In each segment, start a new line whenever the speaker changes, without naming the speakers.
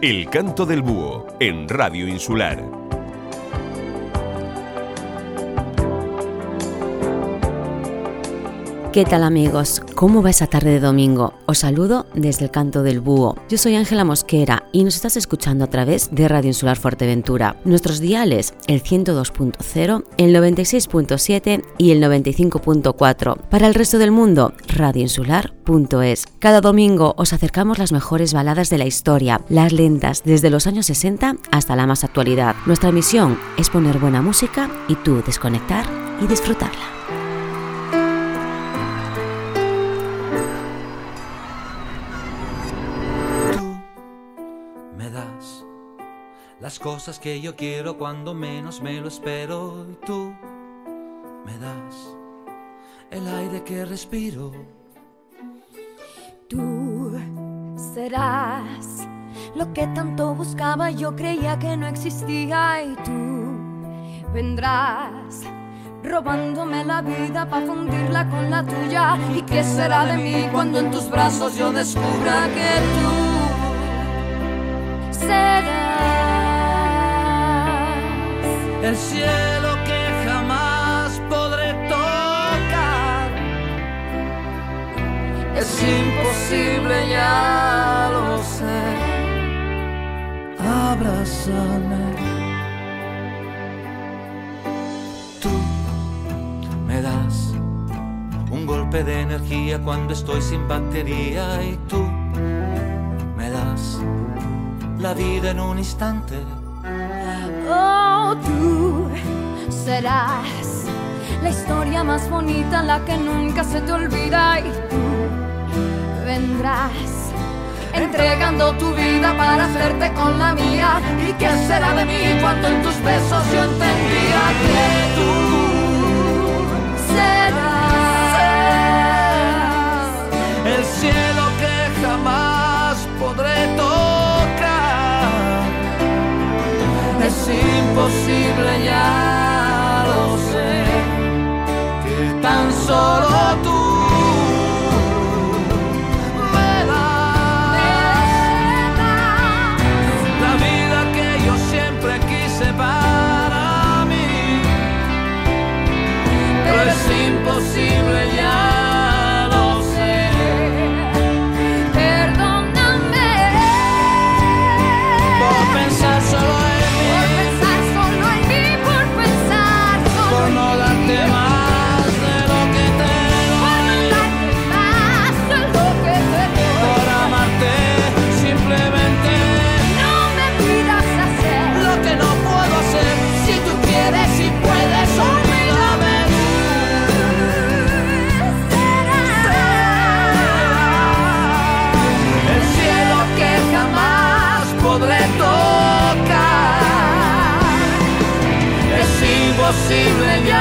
El canto del búho en Radio Insular.
¿Qué tal amigos? ¿Cómo va esa tarde de domingo? Os saludo desde el canto del búho. Yo soy Ángela Mosquera y nos estás escuchando a través de Radio Insular Fuerteventura. Nuestros diales, el 102.0, el 96.7 y el 95.4. Para el resto del mundo, radioinsular.es. Cada domingo os acercamos las mejores baladas de la historia, las lentas desde los años 60 hasta la más actualidad. Nuestra misión es poner buena música y tú desconectar y disfrutarla.
Las cosas que yo quiero cuando menos me lo espero. Y tú me das el aire que respiro.
Tú serás lo que tanto buscaba, yo creía que no existía y tú vendrás robándome la vida para fundirla con la tuya. ¿Y qué será de mí cuando en tus brazos yo descubra que tú serás?
El cielo que jamás podré tocar. Es imposible, ya lo sé. Abrázame. Tú me das un golpe de energía cuando estoy sin batería y tú me das la vida en un instante
Tú serás la historia más bonita, la que nunca se te olvida y tú vendrás entregando tu vida para hacerte con la mía. ¿Y qué será de mí cuando en tus besos yo entendía que tú serás
el cielo que jamás podré tocar? Imposible, ya lo sé, que tan solo tú imposible ya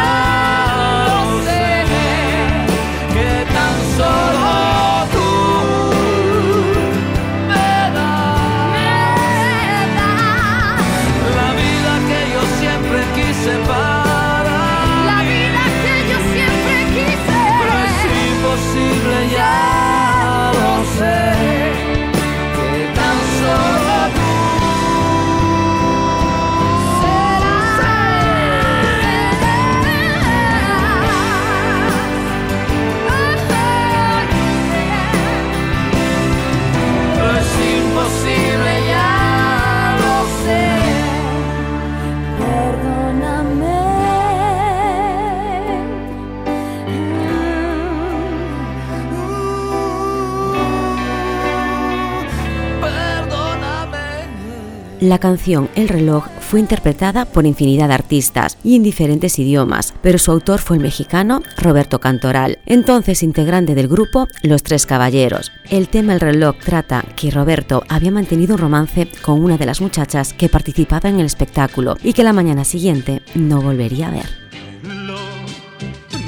La
canción El reloj fue interpretada por infinidad de artistas y en diferentes idiomas, pero su autor fue el mexicano Roberto Cantoral, entonces integrante del grupo Los Tres Caballeros. El tema El reloj trata que Roberto había mantenido un romance con una de las muchachas que participaba en el espectáculo y que la mañana siguiente no volvería a ver.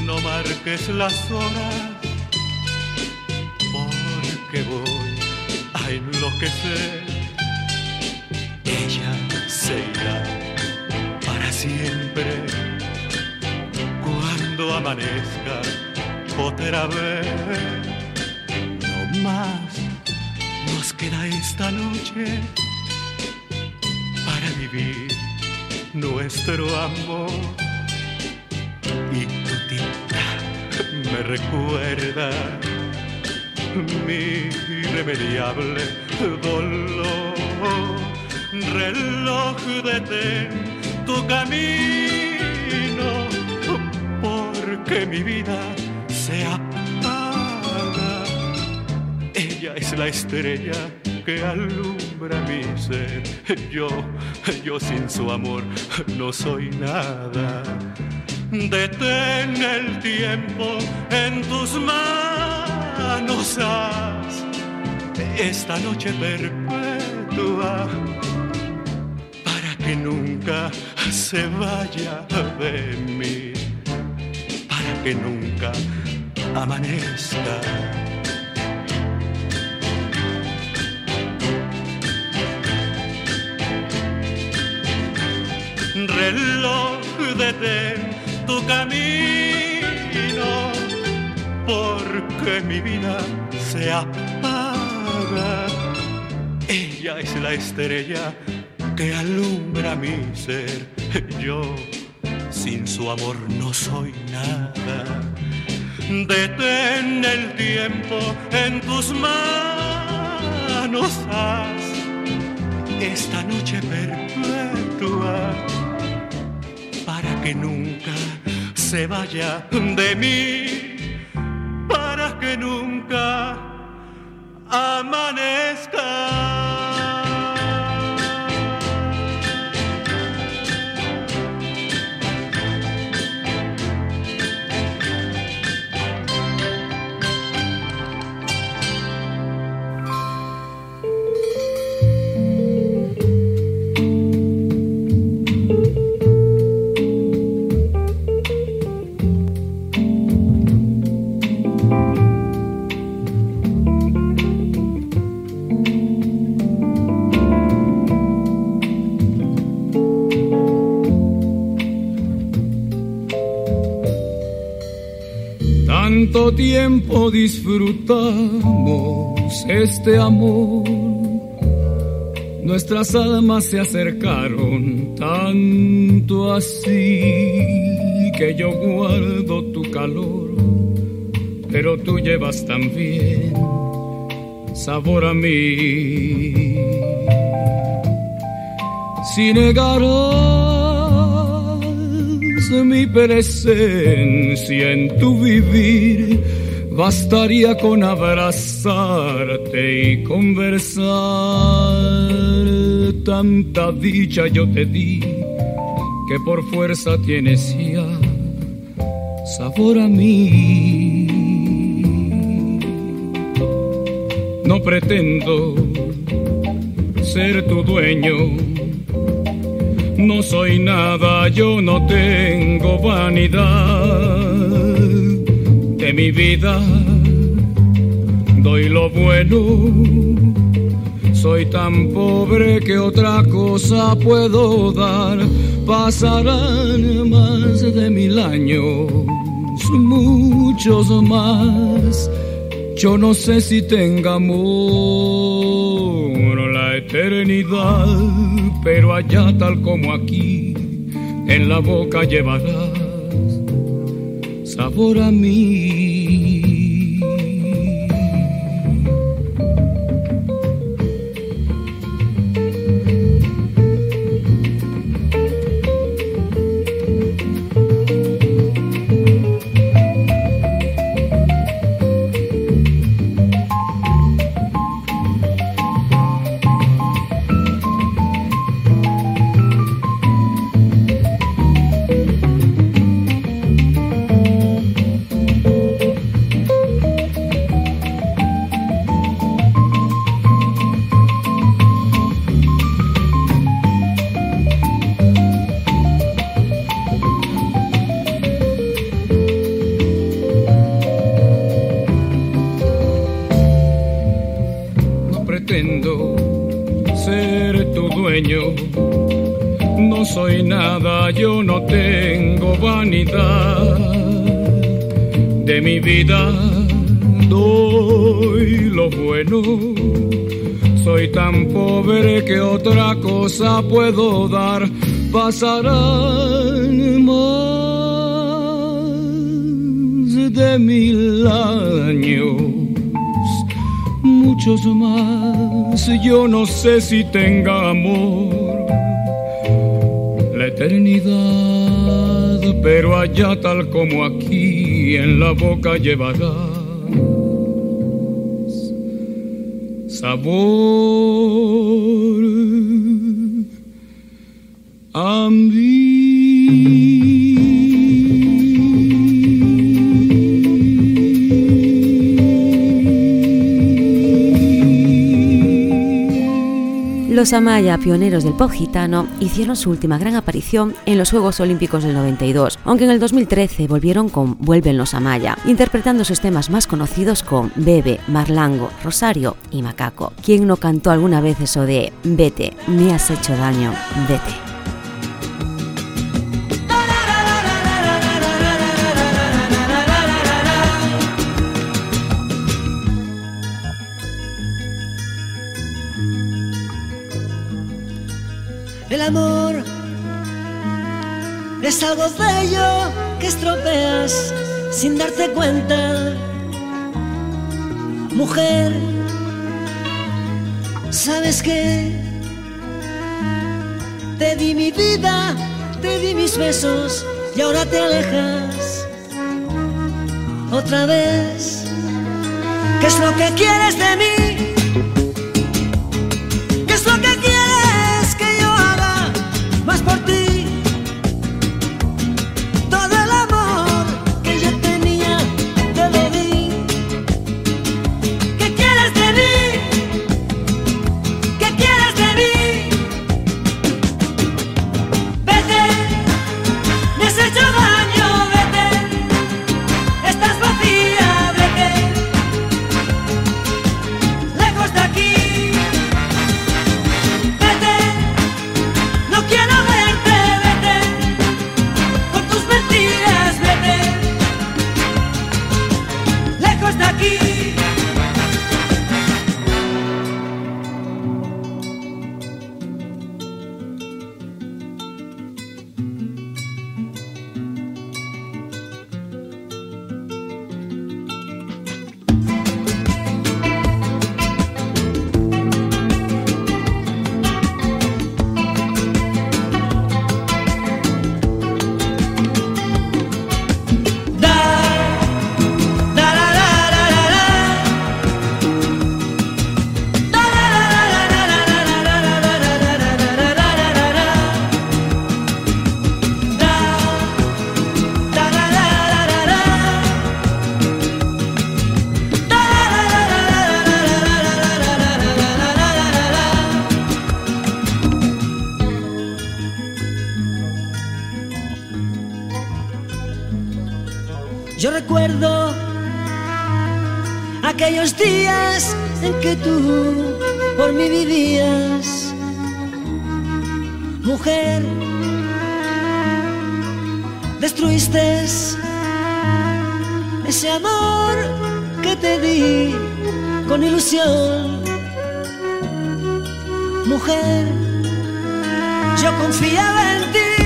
No marques las horas porque voy a enloquecer ella se irá para siempre cuando amanezca otra vez. No más nos queda esta noche vivir nuestro amor. Y tu tinta me recuerda mi irremediable dolor. Reloj detén tu camino, porque mi vida se apaga. Ella es la estrella que alumbra mi ser. Yo, yo sin su amor no soy nada. Detén el tiempo en tus manos, haz esta noche perpetua que nunca se vaya de mí, para que nunca amanezca. reloj detén tu camino, porque mi vida se apaga. Ella es la estrella que alumbra mi ser. Yo sin su amor no soy nada. Detén el tiempo en tus manos, haz esta noche perpetua para que nunca se vaya de mí, para que nunca amanezca.
Tiempo disfrutamos este amor. Nuestras almas se acercaron tanto así que yo guardo tu calor, pero tú llevas también sabor a mí. Si mi presencia en tu vivir, bastaría con abrazarte y conversar. Tanta dicha yo te di que por fuerza tienes ya sabor a mí. No pretendo ser tu dueño no soy nada, yo no tengo vanidad de mi vida. Doy lo bueno, soy tan pobre que otra cosa puedo dar. Pasarán más de mil años, muchos más. Yo no sé si tenga amor eternidad pero allá tal como aquí, en la boca llevarás sabor a mí. Bueno, Soy tan pobre que otra cosa puedo dar. Pasarán más de mil años, muchos más. Yo no sé si tenga amor la eternidad, pero allá tal como aquí en la boca llevará sabor a
Los Amaya, pioneros del pop gitano, hicieron su última gran aparición en los Juegos Olímpicos del 92, aunque en el 2013 volvieron con Vuelven los Amaya, interpretando sus temas más conocidos con Bebe, Marlango, Rosario y Macaco. ¿Quién no cantó alguna vez eso de Vete, me has hecho daño, vete?
Amor es algo bello que estropeas sin darte cuenta. Mujer, ¿sabes qué? Te di mi vida, te di mis besos y ahora te alejas otra vez. ¿Qué es lo que quieres de mí? ¿Qué es lo que quieres? tú por mí vivías, mujer.
Destruiste ese amor que te di con ilusión, mujer. Yo confiaba en ti.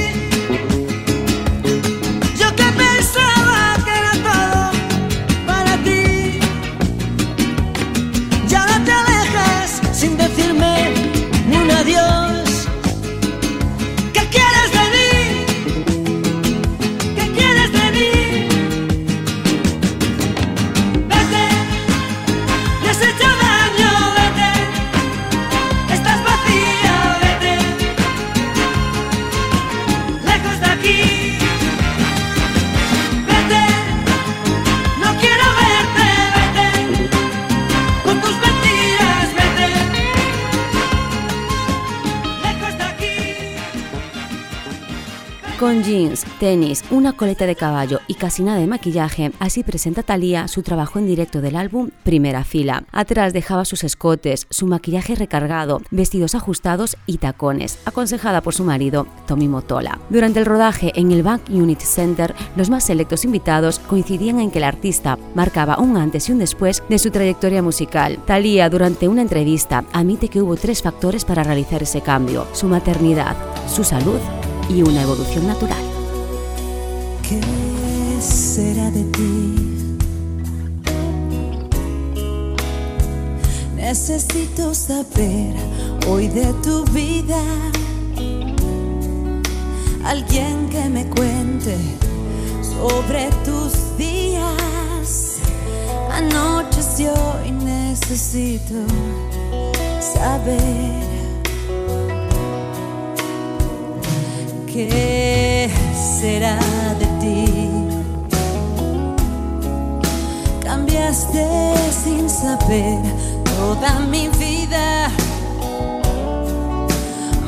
Tenis, una coleta de caballo y casi nada de maquillaje, así presenta Thalía su trabajo en directo del álbum Primera Fila. Atrás dejaba sus escotes, su maquillaje recargado, vestidos ajustados y tacones, aconsejada por su marido, Tommy Motola. Durante el rodaje en el Bank Unit Center, los más selectos invitados coincidían en que el artista marcaba un antes y un después de su trayectoria musical. Thalía, durante una entrevista, admite que hubo tres factores para realizar ese cambio, su maternidad, su salud y una evolución natural.
¿Qué será de ti? Necesito saber hoy de tu vida. Alguien que me cuente sobre tus días. Anoche y necesito saber. ¿Qué será Cambiaste sin saber toda mi vida,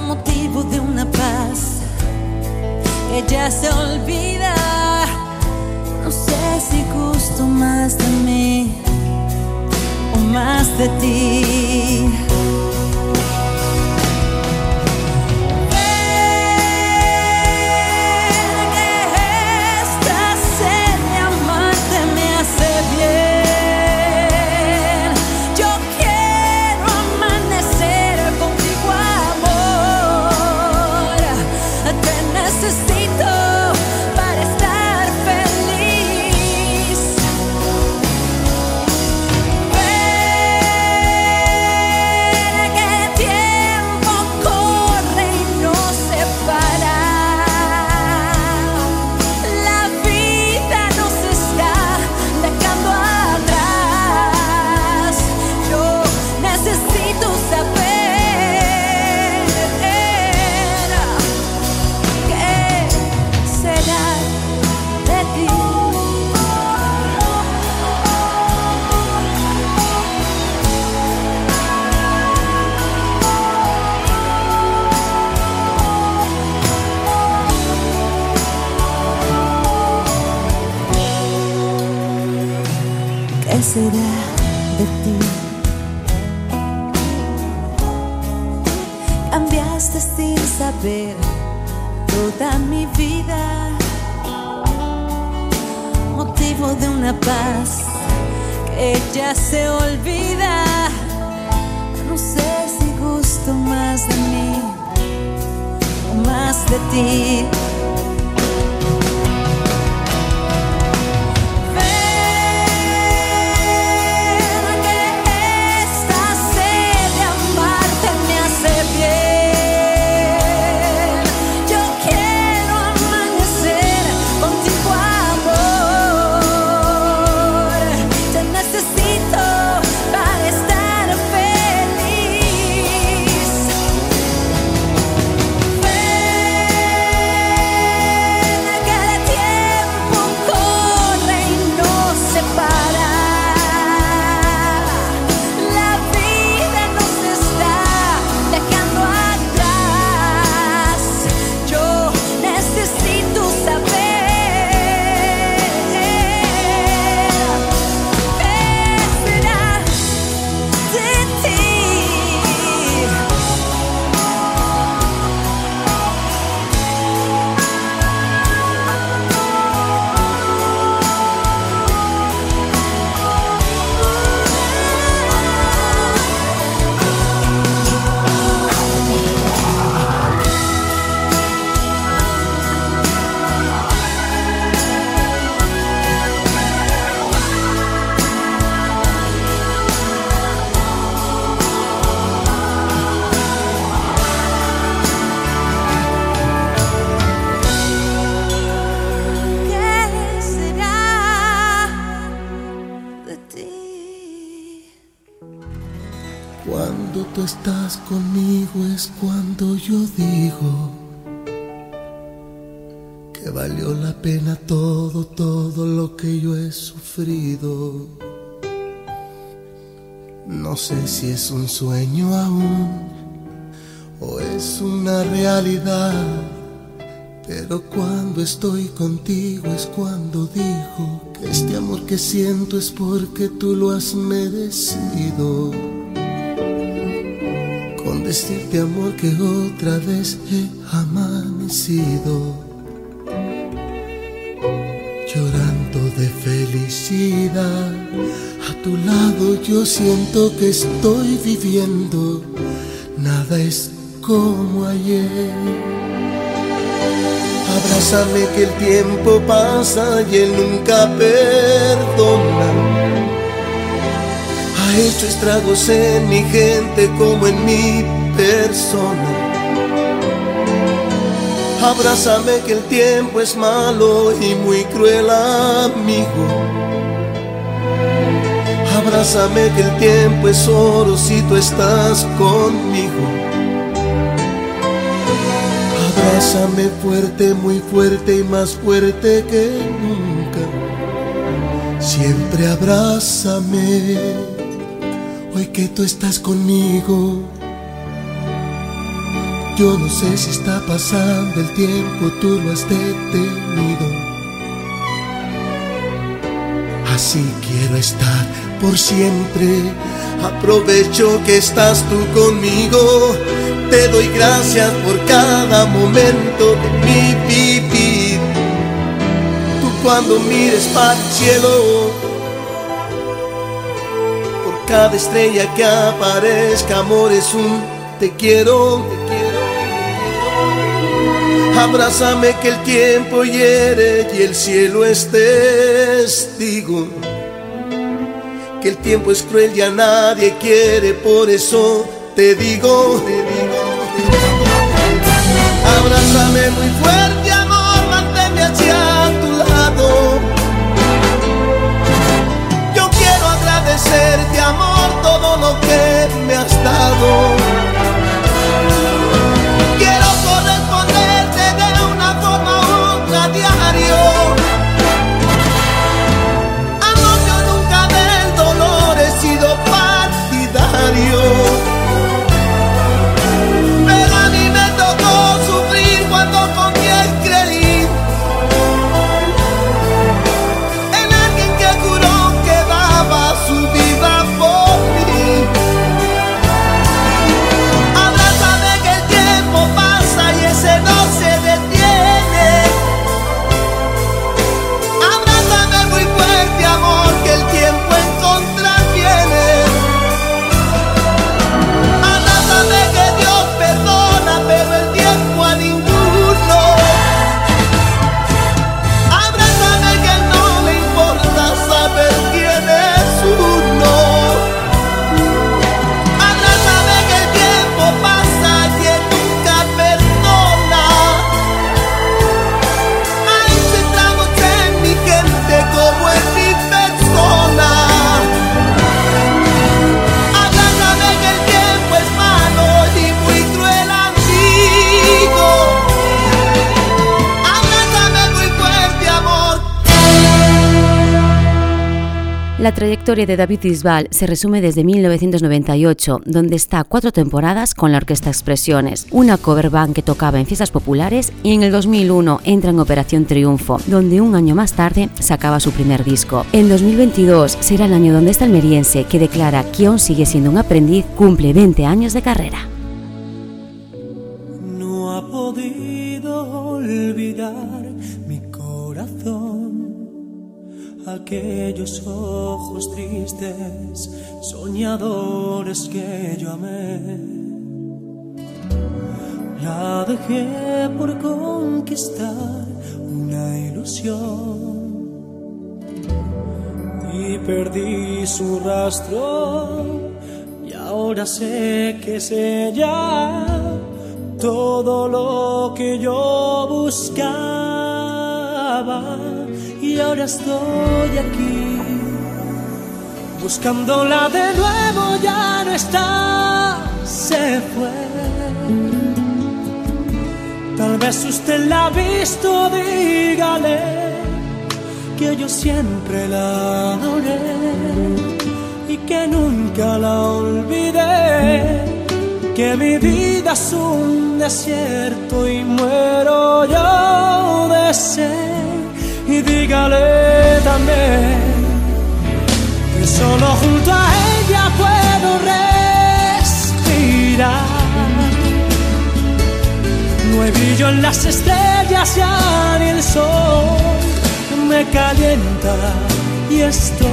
motivo de una paz que ya se olvida. No sé si gusto más de mí o más de ti. Toda mi vida, motivo de una paz que ya se olvida. No sé si gusto más de mí o más de ti.
No sé si es un sueño aún o es una realidad. Pero cuando estoy contigo es cuando digo que este amor que siento es porque tú lo has merecido. Decirte amor que otra vez he amanecido. Llorando de felicidad, a tu lado yo siento que estoy viviendo. Nada es como ayer. Abrázame que el tiempo pasa y él nunca perdona. Ha hecho estragos en mi gente como en mi persona. Abrázame que el tiempo es malo y muy cruel amigo. Abrázame que el tiempo es oro si tú estás conmigo. Abrázame fuerte, muy fuerte y más fuerte que nunca. Siempre abrázame, hoy que tú estás conmigo. Yo no sé si está pasando el tiempo, tú lo has detenido. Así quiero estar por siempre. Aprovecho que estás tú conmigo te doy gracias por cada momento de mi vivir. Tú cuando mires para el cielo, cada estrella que aparezca, amor es un te quiero, te quiero. Abrázame que el tiempo hiere y el cielo es testigo. Que el tiempo es cruel y a nadie quiere, por eso te digo, te digo, abrázame muy fuerte, me
trayectoria de David Bisbal se resume desde 1998, donde está cuatro temporadas con la Orquesta Expresiones, una cover band que tocaba en fiestas populares y en el 2001 entra en Operación Triunfo, donde un año más tarde sacaba su primer disco. En 2022 será el año donde este almeriense, que declara que aún sigue siendo un aprendiz, cumple 20 años de carrera.
No ha podido olvidar aquellos ojos tristes, soñadores que yo amé. La dejé por conquistar una ilusión y perdí su rastro y ahora sé que es ella todo lo que yo buscaba y ahora estoy aquí buscándola de nuevo ya no está se fue. Tal vez usted la ha visto dígale que yo siempre la adoré y que nunca la olvidé que mi vida es un desierto y muero yo de sed. Y dígale también que solo junto a ella puedo respirar. No hay brillo en las estrellas ya ni el sol me calienta y estoy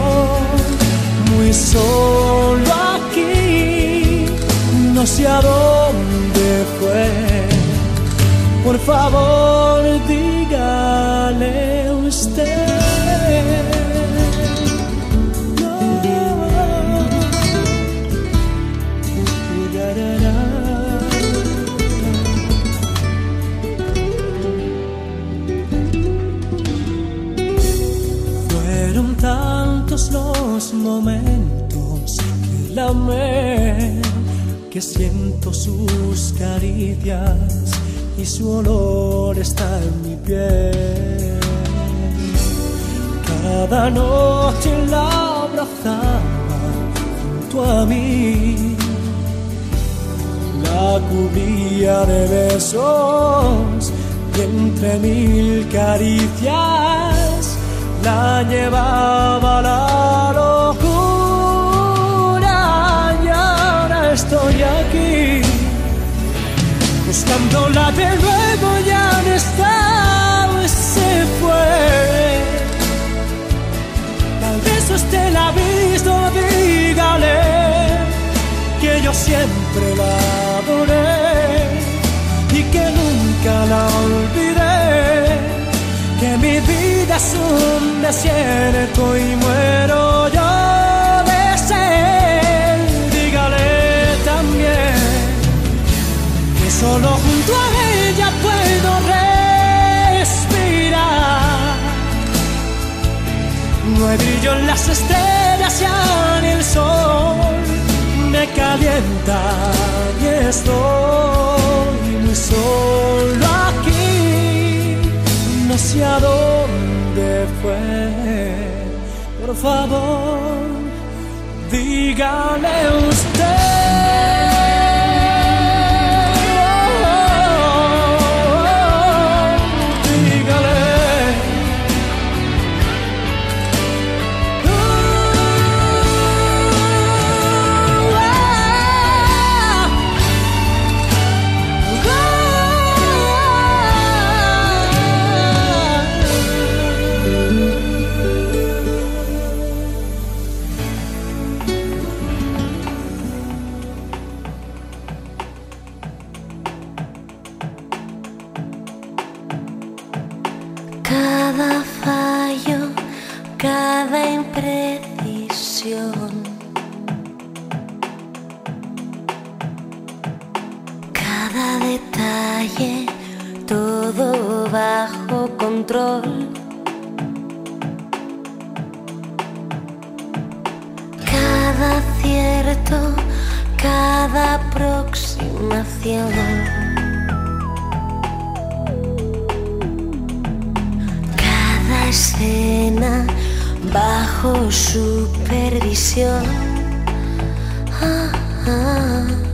muy solo. No sé a dónde fue. Por favor, dígale usted. Fueron tantos los momentos que la amé, que siento sus caricias y su olor está en mi piel. Cada noche la abrazaba junto a mí, la cubría de besos y entre mil caricias la llevaba a la buscándola de nuevo ya no está se fue. Tal vez usted la ha visto dígale que yo siempre la adoré y que nunca la olvidé. Que mi vida es un desierto y muero En las estrellas ni el sol me calienta y estoy muy solo aquí no sé a dónde fue. Por favor, dígale usted.
Cada detalle, todo bajo control. Cada acierto, cada aproximación. Cada escena bajo supervisión. Ah, ah.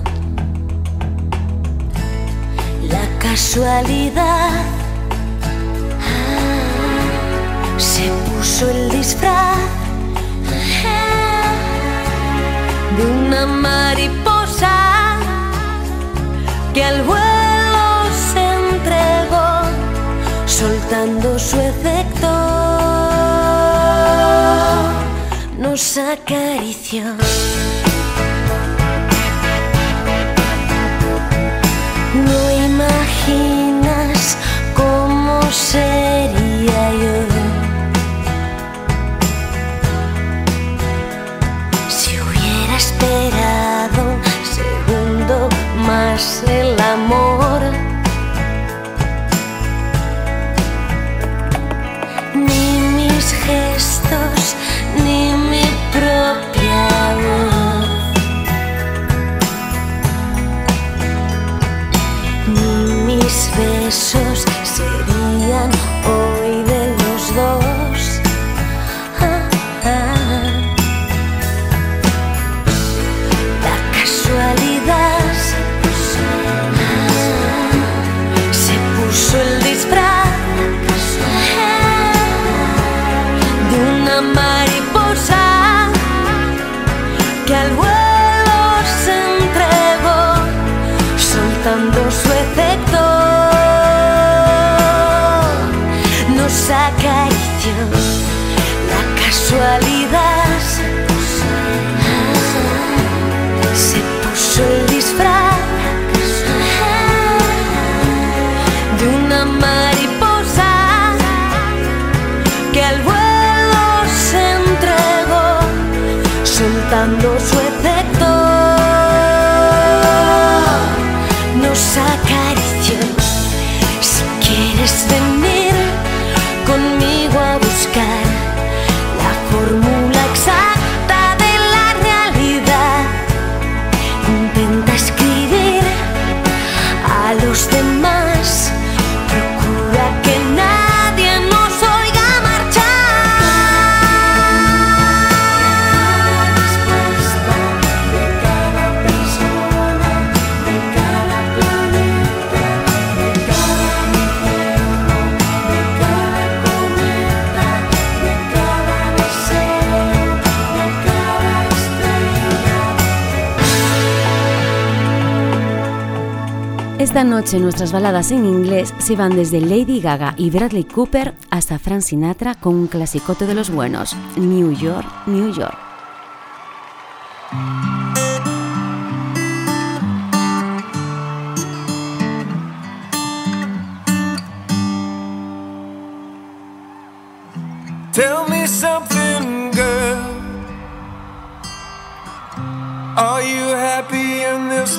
Casualidad. Ah, se puso el disfraz ah, de una mariposa que al vuelo se entregó soltando su efecto. Nos acarició imaginas cómo
noche nuestras baladas en inglés se van desde Lady Gaga y Bradley Cooper hasta Frank Sinatra con un clasicote de los buenos, New York, New York.
Tell me something, girl. Are you happy in this?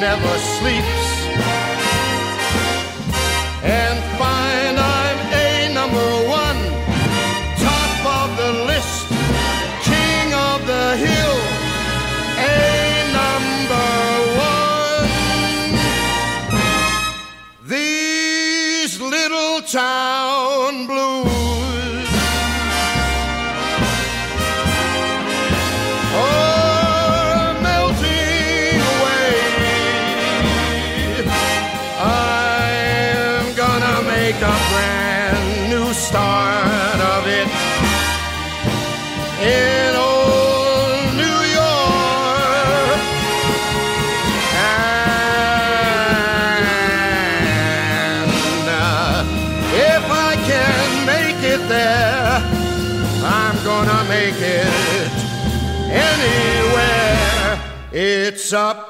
never sleeps up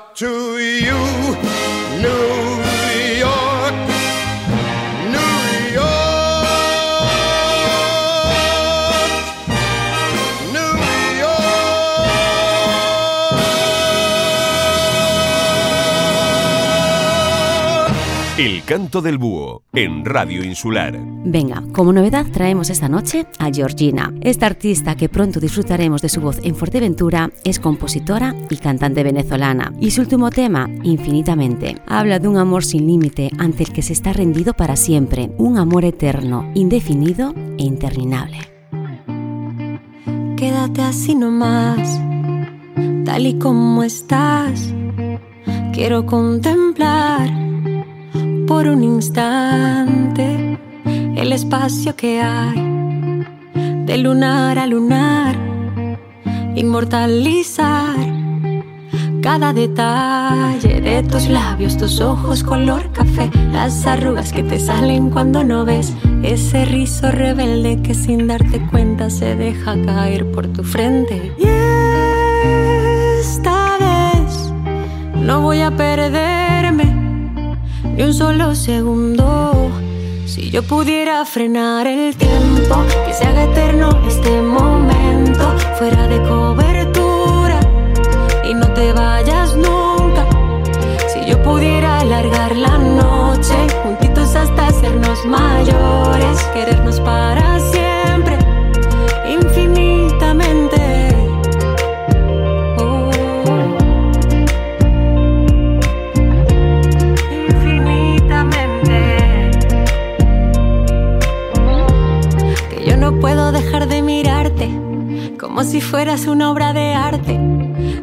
canto del búho en Radio Insular.
Venga, como novedad traemos esta noche a Georgina. Esta artista que pronto disfrutaremos de su voz en Fuerteventura es compositora y cantante venezolana. Y su último tema, Infinitamente, habla de un amor sin límite ante el que se está rendido para siempre, un amor eterno, indefinido e interminable.
Quédate así nomás, tal y como estás. Quiero contemplar por un instante el espacio que hay de lunar a lunar, inmortalizar cada detalle de tus labios, tus ojos color café, las arrugas que te salen cuando no ves ese rizo rebelde que sin darte cuenta se deja caer por tu frente. Y esta vez no voy a perderme ni un solo segundo. Si yo pudiera frenar el tiempo, que se haga eterno este momento, fuera de cobertura y no te vayas nunca. Si yo pudiera alargar la noche, juntitos hasta hacernos mayores, querernos para siempre, como si fueras una obra de arte.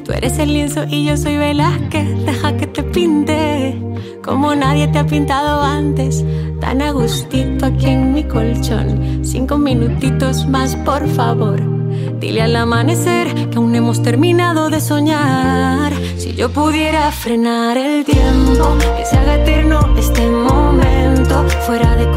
Tú eres el lienzo y yo soy Velázquez, deja que te pinte como nadie te ha pintado antes. Tan a gustito aquí en mi colchón, cinco minutitos más por favor. Dile al amanecer que aún hemos terminado de soñar. Si yo pudiera frenar el tiempo, que se haga eterno este momento, fuera de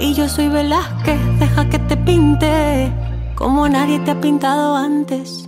Y yo soy Velázquez. Deja que te pinte como nadie te ha pintado antes.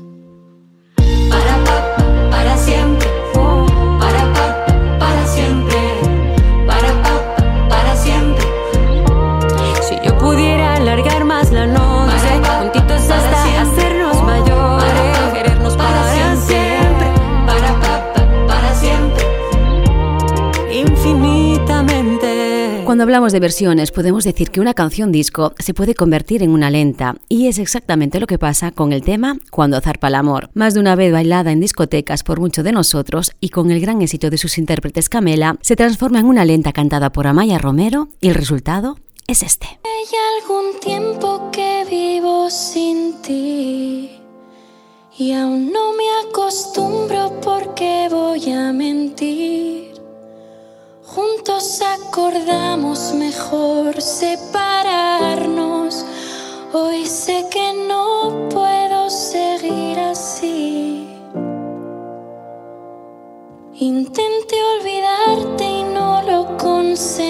hablamos de versiones, podemos decir que una canción disco se puede convertir en una lenta, y es exactamente lo que pasa con el tema Cuando zarpa el amor, más de una vez bailada en discotecas por muchos de nosotros y con el gran éxito de sus intérpretes Camela, se transforma en una lenta cantada por Amaya Romero y el resultado es este.
Juntos acordamos mejor separarnos. Hoy sé que no puedo seguir así. Intenté olvidarte y no lo conseguí.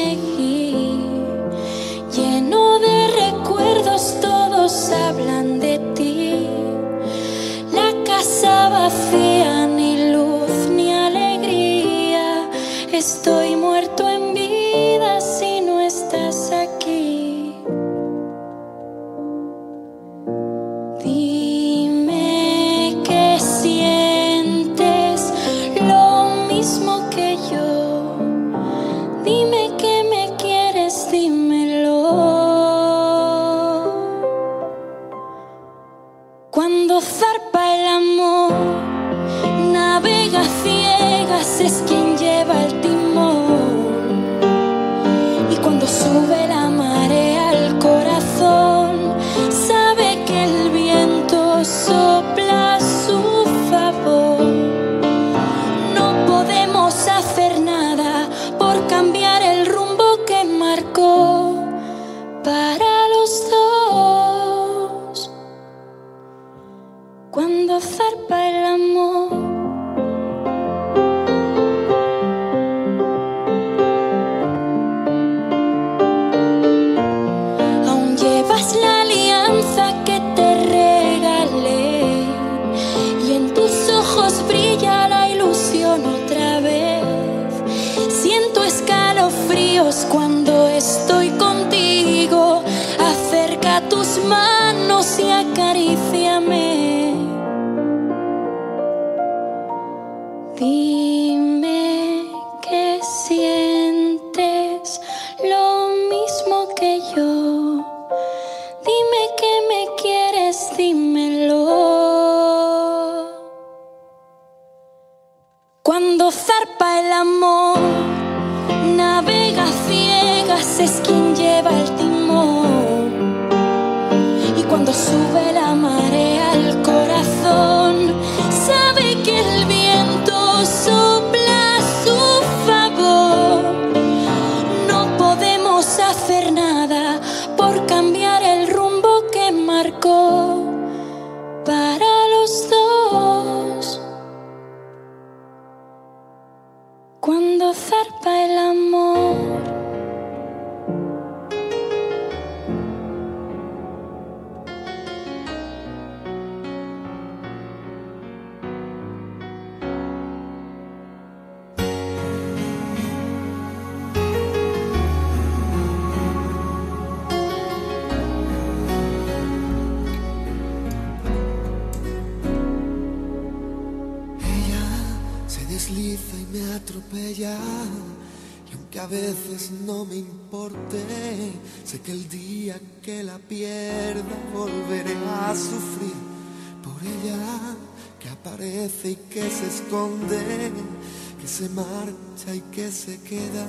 Que
se queda,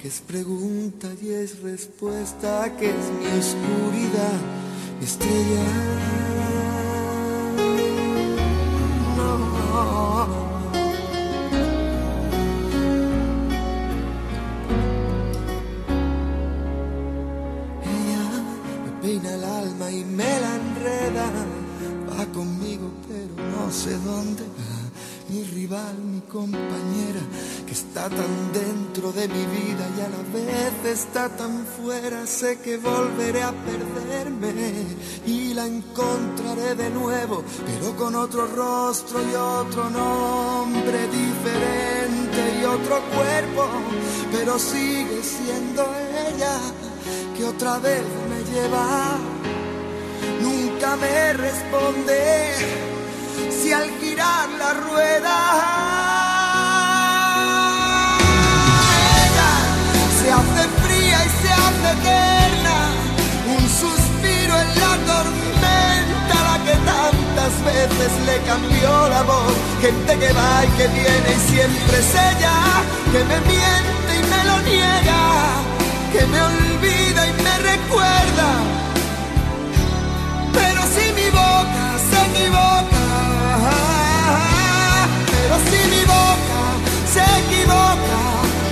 que es pregunta y es respuesta, que es mi oscuridad, mi estrella. Ella me peina el alma y me la enreda. Va conmigo, pero no sé dónde va. Mi rival, mi compañera, que está tan dentro de mi vida y a la vez está tan fuera. Sé que volveré a perderme y la encontraré de nuevo, pero con otro rostro y otro nombre diferente y otro cuerpo. Pero sigue siendo ella que otra vez me lleva. Nunca me responde si al girar la rueda se hace fría y se hace eterna. Un suspiro en la tormenta, la que tantas veces le cambió la voz. Gente que va y que viene y siempre es ella que me miente y me lo niega, que me olvida y me recuerda. Pero si mi boca se equivoca, se equivoca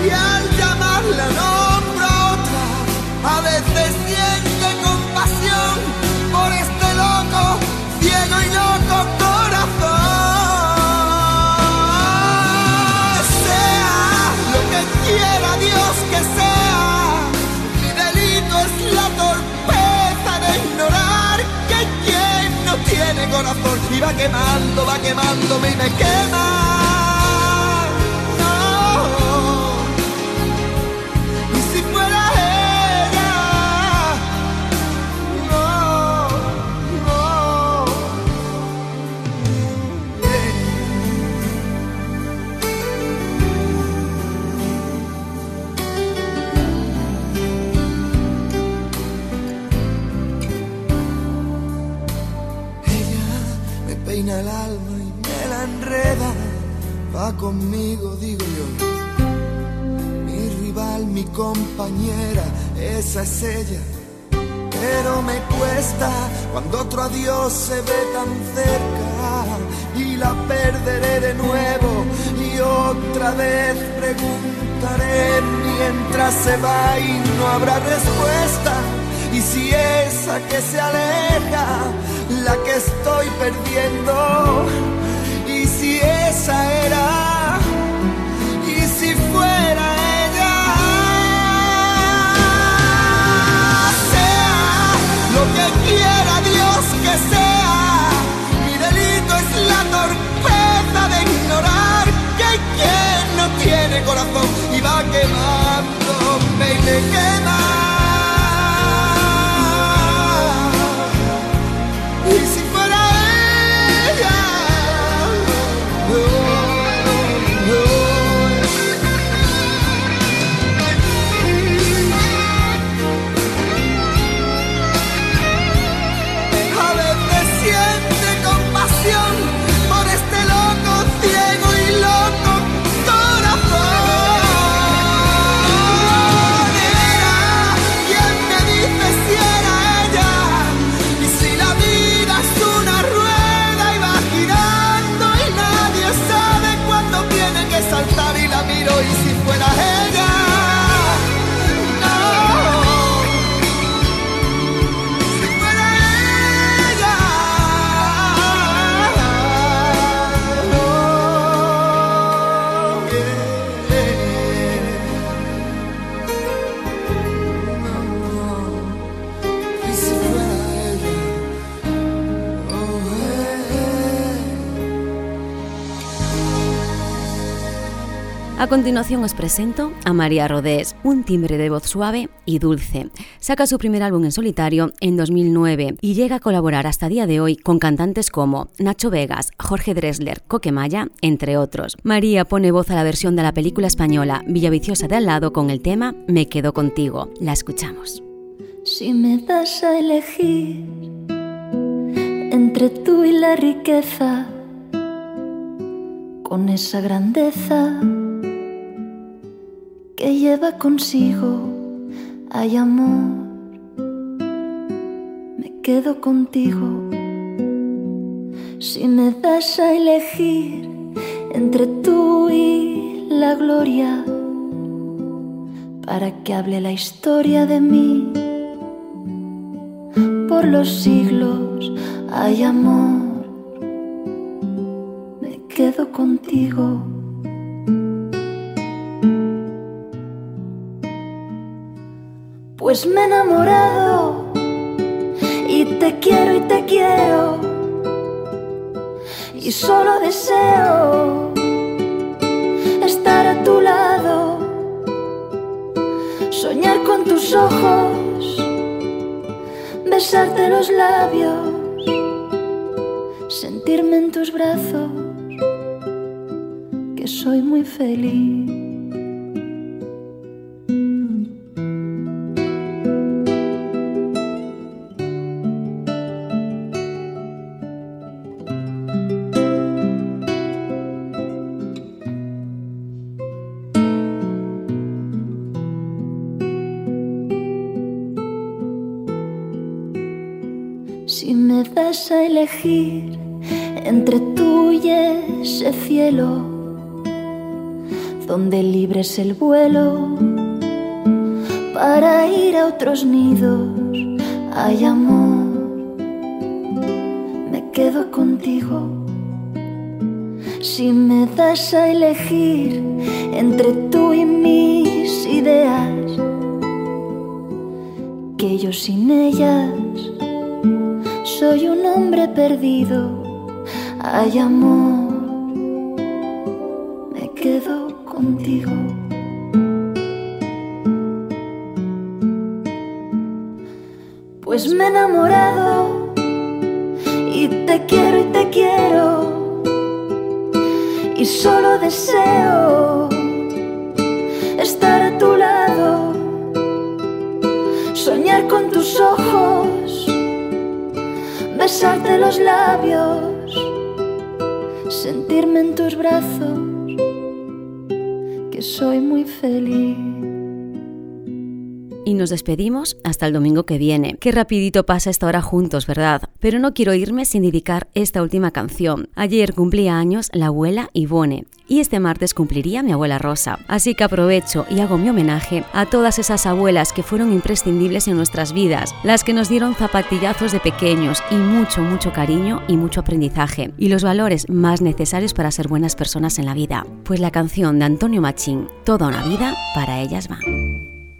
y al llamarla nombro a otra, a veces siente compasión por este loco, ciego y loco corazón. Sea lo que quiera Dios que sea, mi delito es la torpeza de ignorar que quien no tiene corazón y va quemando, va quemándome y me quema. Digo yo. Mi rival, mi compañera, esa es ella. Pero me cuesta cuando otro adiós se ve tan cerca y la perderé de nuevo y otra vez preguntaré mientras se va y no habrá respuesta. Y si esa que se aleja, la que estoy perdiendo, y si esa era, corazón y va quemándome y me quema. A
continuación os presento a María Rodés, un timbre de voz suave y dulce. Saca su primer álbum en solitario en 2009 y llega a colaborar hasta día de hoy con cantantes como Nacho Vegas, Jorge Dressler, Coquemaya, entre otros. María pone voz a la versión de la película española Villaviciosa de al lado con el tema Me quedo contigo. La escuchamos.
Si me das a elegir entre tú y la riqueza, con esa grandeza que lleva consigo, hay amor, me quedo contigo. Si me das a elegir entre tú y la gloria, para que hable la historia de mí por los siglos hay amor, me quedo contigo. Pues me he enamorado. Y te quiero y te quiero. Y solo deseo estar a tu lado, soñar con tus ojos, besarte los labios, sentirme en tus brazos, que soy muy feliz. Elegir entre tú y ese cielo, donde libre es el vuelo para ir a otros nidos, hay amor, me quedo contigo. Si me das a elegir entre tú y mis ideas, que yo sin ellas soy un hombre perdido, hay amor, me quedo contigo. Pues me he enamorado. Y te quiero y te quiero. Y solo deseo estar a tu lado, soñar con tus ojos besarte los labios, sentirme en tus brazos, que soy muy feliz.
Nos despedimos hasta el domingo que viene. Qué rapidito pasa esta hora juntos, ¿verdad? Pero no quiero irme sin dedicar esta última canción. Ayer cumplía años la abuela Ivone y este martes cumpliría mi abuela Rosa. Así que aprovecho y hago mi homenaje a todas esas abuelas que fueron imprescindibles en nuestras vidas, las que nos dieron zapatillazos de pequeños y mucho, mucho cariño y mucho aprendizaje, y los valores más necesarios para ser buenas personas en la vida. Pues la canción de Antonio Machín, Toda una vida, para ellas va.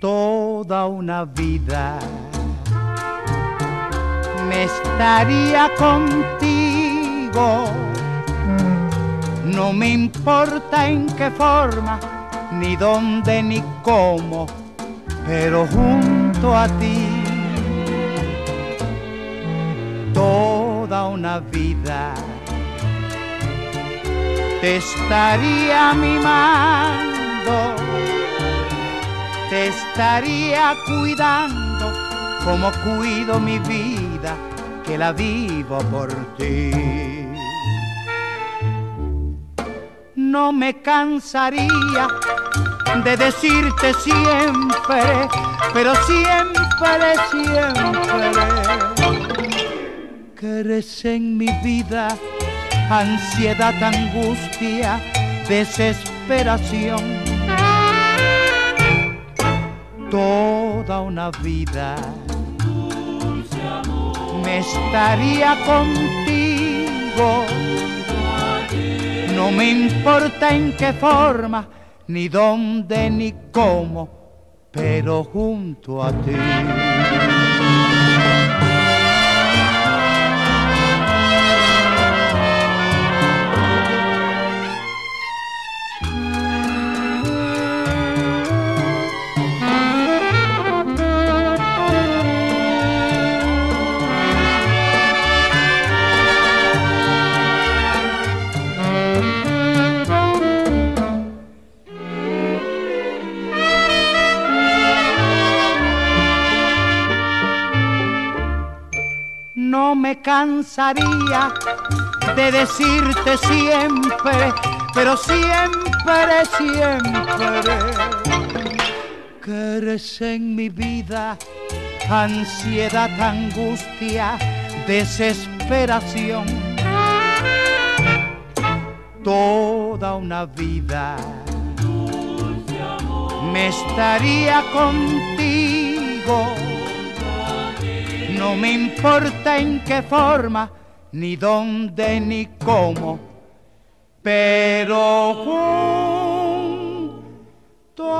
Toda una vida. Me estaría contigo. No me importa en qué forma, ni dónde, ni cómo, pero junto a ti. Toda una vida. Te estaría mimando, te estaría cuidando como cuido mi vida, que la vivo por ti. no me cansaría de decirte siempre, pero siempre, siempre, que en mi vida ansiedad, angustia, desesperación. Una vida me estaría contigo no me importa en qué forma, ni dónde, ni cómo, pero junto a ti. Cansaría de decirte siempre, pero siempre, siempre, que eres en mi vida ansiedad, angustia, desesperación. Toda una vida me estaría contigo. No me importa en qué forma, ni dónde, ni cómo, pero junto